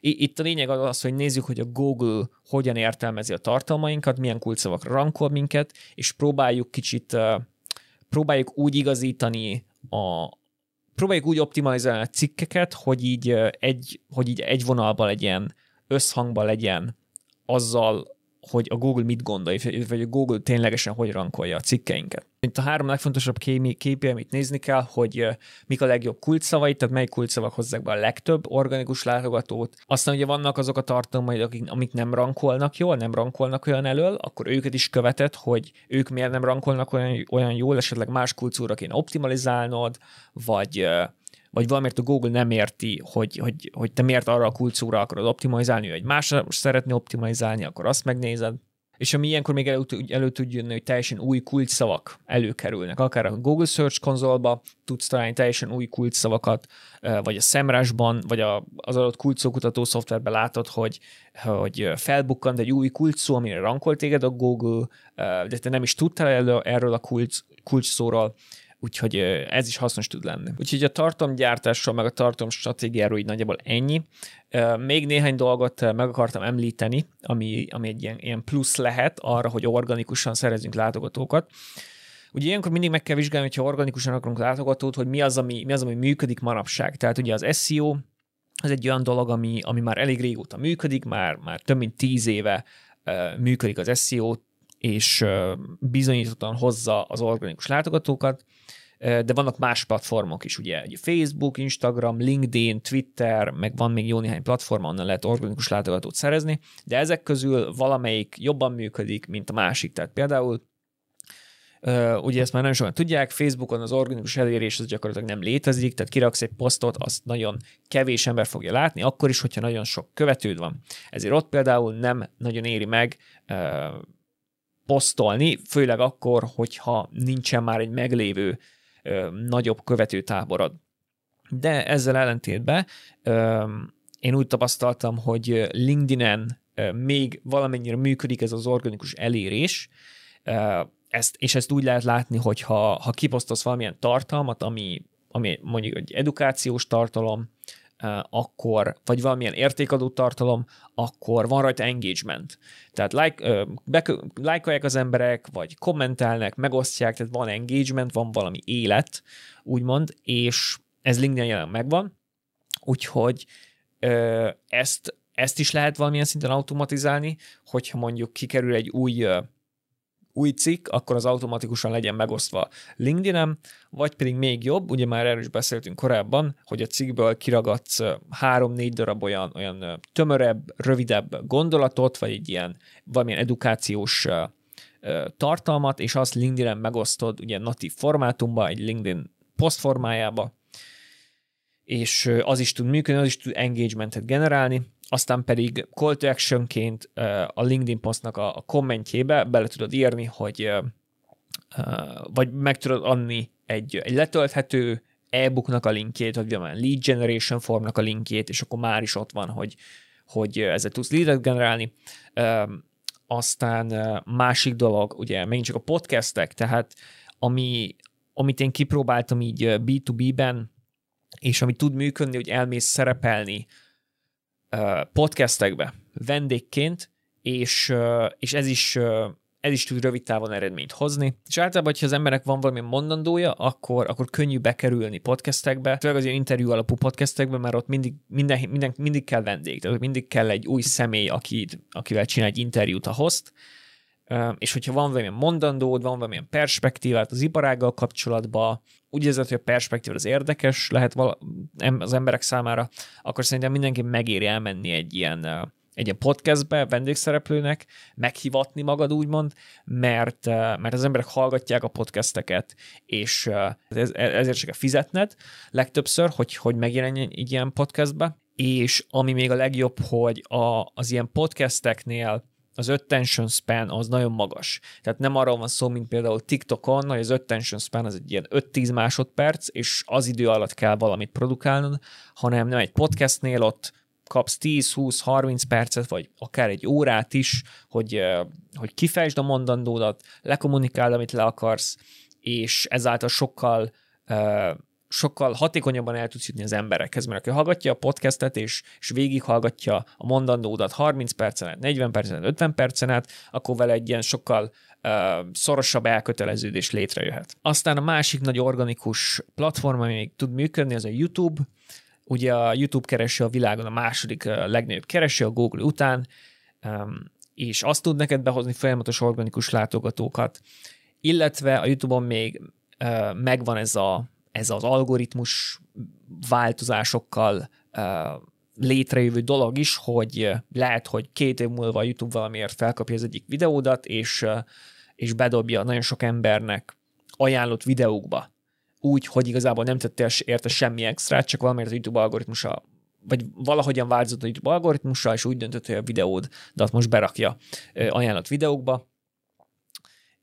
Itt a lényeg az, az, hogy nézzük, hogy a Google hogyan értelmezi a tartalmainkat, milyen kulcsszavakra rankol minket, és próbáljuk kicsit próbáljuk úgy igazítani a, próbáljuk úgy optimalizálni a cikkeket, hogy így egy, hogy így egy vonalban legyen, összhangban legyen azzal, hogy a Google mit gondol, vagy a Google ténylegesen hogy rankolja a cikkeinket. Mint a három legfontosabb képi, amit nézni kell, hogy mik a legjobb kulcsszavai, tehát mely kulcsszavak hozzák be a legtöbb organikus látogatót. Aztán ugye vannak azok a tartalmai, akik, amik nem rankolnak jól, nem rankolnak olyan elől, akkor őket is követett, hogy ők miért nem rankolnak olyan, olyan jól, esetleg más kulcúra kéne optimalizálnod, vagy vagy valamiért a Google nem érti, hogy, hogy, hogy te miért arra a kulcsúra akarod optimalizálni, vagy másra szeretné optimalizálni, akkor azt megnézed. És ami ilyenkor még elő, elő tud jönni, hogy teljesen új kulcsszavak előkerülnek. Akár a Google Search konzolba tudsz találni teljesen új kulcsszavakat, vagy a szemrásban, vagy a, az adott kulcsszókutató szoftverben látod, hogy, hogy felbukkant egy új kulcsszó, amire rankolt téged a Google, de te nem is tudtál erről a kulcs, kulcs szóról, úgyhogy ez is hasznos tud lenni. Úgyhogy a tartomgyártásról, meg a tartom stratégiáról így nagyjából ennyi. Még néhány dolgot meg akartam említeni, ami, ami egy ilyen, ilyen plusz lehet arra, hogy organikusan szerezünk látogatókat. Ugye ilyenkor mindig meg kell vizsgálni, hogyha organikusan akarunk látogatót, hogy mi az, ami, mi az, ami működik manapság. Tehát ugye az SEO, az egy olyan dolog, ami, ami már elég régóta működik, már, már több mint tíz éve uh, működik az SEO, és uh, bizonyítottan hozza az organikus látogatókat de vannak más platformok is, ugye Facebook, Instagram, LinkedIn, Twitter, meg van még jó néhány platform, onnan lehet organikus látogatót szerezni, de ezek közül valamelyik jobban működik, mint a másik. Tehát például Uh, ugye ezt már nagyon sokan tudják, Facebookon az organikus elérés az gyakorlatilag nem létezik, tehát kiraksz egy posztot, azt nagyon kevés ember fogja látni, akkor is, hogyha nagyon sok követőd van. Ezért ott például nem nagyon éri meg uh, posztolni, főleg akkor, hogyha nincsen már egy meglévő nagyobb követőtáborod. De ezzel ellentétben én úgy tapasztaltam, hogy LinkedIn-en még valamennyire működik ez az organikus elérés, ezt, és ezt úgy lehet látni, hogy ha, ha kiposztolsz valamilyen tartalmat, ami, ami mondjuk egy edukációs tartalom, akkor, vagy valamilyen értékadó tartalom, akkor van rajta engagement. Tehát like, az emberek, vagy kommentelnek, megosztják, tehát van engagement, van valami élet, úgymond, és ez LinkedIn jelen megvan, úgyhogy ezt, ezt is lehet valamilyen szinten automatizálni, hogyha mondjuk kikerül egy új új cikk, akkor az automatikusan legyen megosztva LinkedIn-em, vagy pedig még jobb, ugye már erről is beszéltünk korábban, hogy a cikkből kiragadsz három-négy darab olyan, olyan tömörebb, rövidebb gondolatot, vagy egy ilyen valamilyen edukációs tartalmat, és azt LinkedIn-en megosztod ugye natív formátumba, egy LinkedIn post formájába, és az is tud működni, az is tud engagementet generálni, aztán pedig call to actionként a LinkedIn posztnak a, kommentjébe bele tudod írni, hogy vagy meg tudod adni egy, egy letölthető e-booknak a linkjét, vagy valamilyen lead generation formnak a linkjét, és akkor már is ott van, hogy, hogy ezzel tudsz leadet generálni. Aztán másik dolog, ugye megint csak a podcastek, tehát ami, amit én kipróbáltam így B2B-ben, és ami tud működni, hogy elmész szerepelni podcastekbe vendégként, és, és ez is ez is tud rövid távon eredményt hozni. És általában, hogyha az emberek van valami mondandója, akkor, akkor könnyű bekerülni podcastekbe, főleg az ilyen interjú alapú podcastekbe, mert ott mindig, minden, minden, mindig kell vendég, tehát mindig kell egy új személy, aki, akivel csinál egy interjút a host, és hogyha van valamilyen mondandód, van valamilyen perspektívát az iparággal kapcsolatban, úgy érzed, hogy a perspektíva az érdekes lehet vala, az emberek számára, akkor szerintem mindenki megéri elmenni egy ilyen, egy ilyen podcastbe vendégszereplőnek, meghivatni magad úgymond, mert, mert az emberek hallgatják a podcasteket, és ez, ezért csak fizetned legtöbbször, hogy, hogy megjelenjen egy ilyen podcastbe, és ami még a legjobb, hogy a, az ilyen podcasteknél az attention span az nagyon magas. Tehát nem arról van szó, mint például TikTokon, hogy az attention span az egy ilyen 5-10 másodperc, és az idő alatt kell valamit produkálnod, hanem nem egy podcastnél ott kapsz 10-20-30 percet, vagy akár egy órát is, hogy, hogy kifejtsd a mondandódat, lekommunikáld, amit le akarsz, és ezáltal sokkal sokkal hatékonyabban el tudsz jutni az emberekhez, mert aki hallgatja a podcastet, és, és végighallgatja a mondandódat 30 percen át, 40 percen át, 50 percen át, akkor vele egy ilyen sokkal uh, szorosabb elköteleződés létrejöhet. Aztán a másik nagy organikus platform, ami még tud működni, az a YouTube. Ugye a YouTube kereső a világon a második uh, legnagyobb kereső a Google után, um, és azt tud neked behozni folyamatos organikus látogatókat, illetve a YouTube-on még uh, megvan ez a ez az algoritmus változásokkal létrejövő dolog is, hogy lehet, hogy két év múlva a YouTube valamiért felkapja az egyik videódat, és, és bedobja nagyon sok embernek ajánlott videókba. Úgy, hogy igazából nem tettél érte semmi extrát, csak valamiért a YouTube algoritmusa vagy valahogyan változott a YouTube algoritmusa, és úgy döntött, hogy a videódat most berakja ajánlott videókba,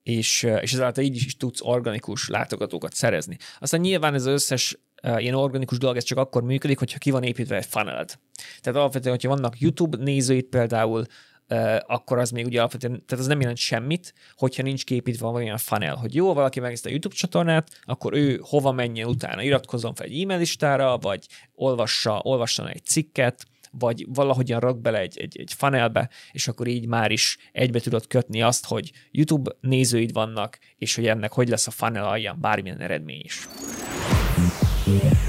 és, és ezáltal így is, is tudsz organikus látogatókat szerezni. Aztán nyilván ez az összes ilyen organikus dolog, ez csak akkor működik, hogyha ki van építve egy funneled. Tehát alapvetően, hogyha vannak YouTube nézőit például, akkor az még ugye alapvetően, tehát az nem jelent semmit, hogyha nincs képítve valamilyen funnel, hogy jó, valaki megnézte a YouTube csatornát, akkor ő hova menjen utána, iratkozzon fel egy e-mail listára, vagy olvassa, olvasson egy cikket, vagy valahogyan rak bele egy, egy, egy funnelbe, és akkor így már is egybe tudod kötni azt, hogy YouTube nézőid vannak, és hogy ennek hogy lesz a funnel alján bármilyen eredmény is. Yeah.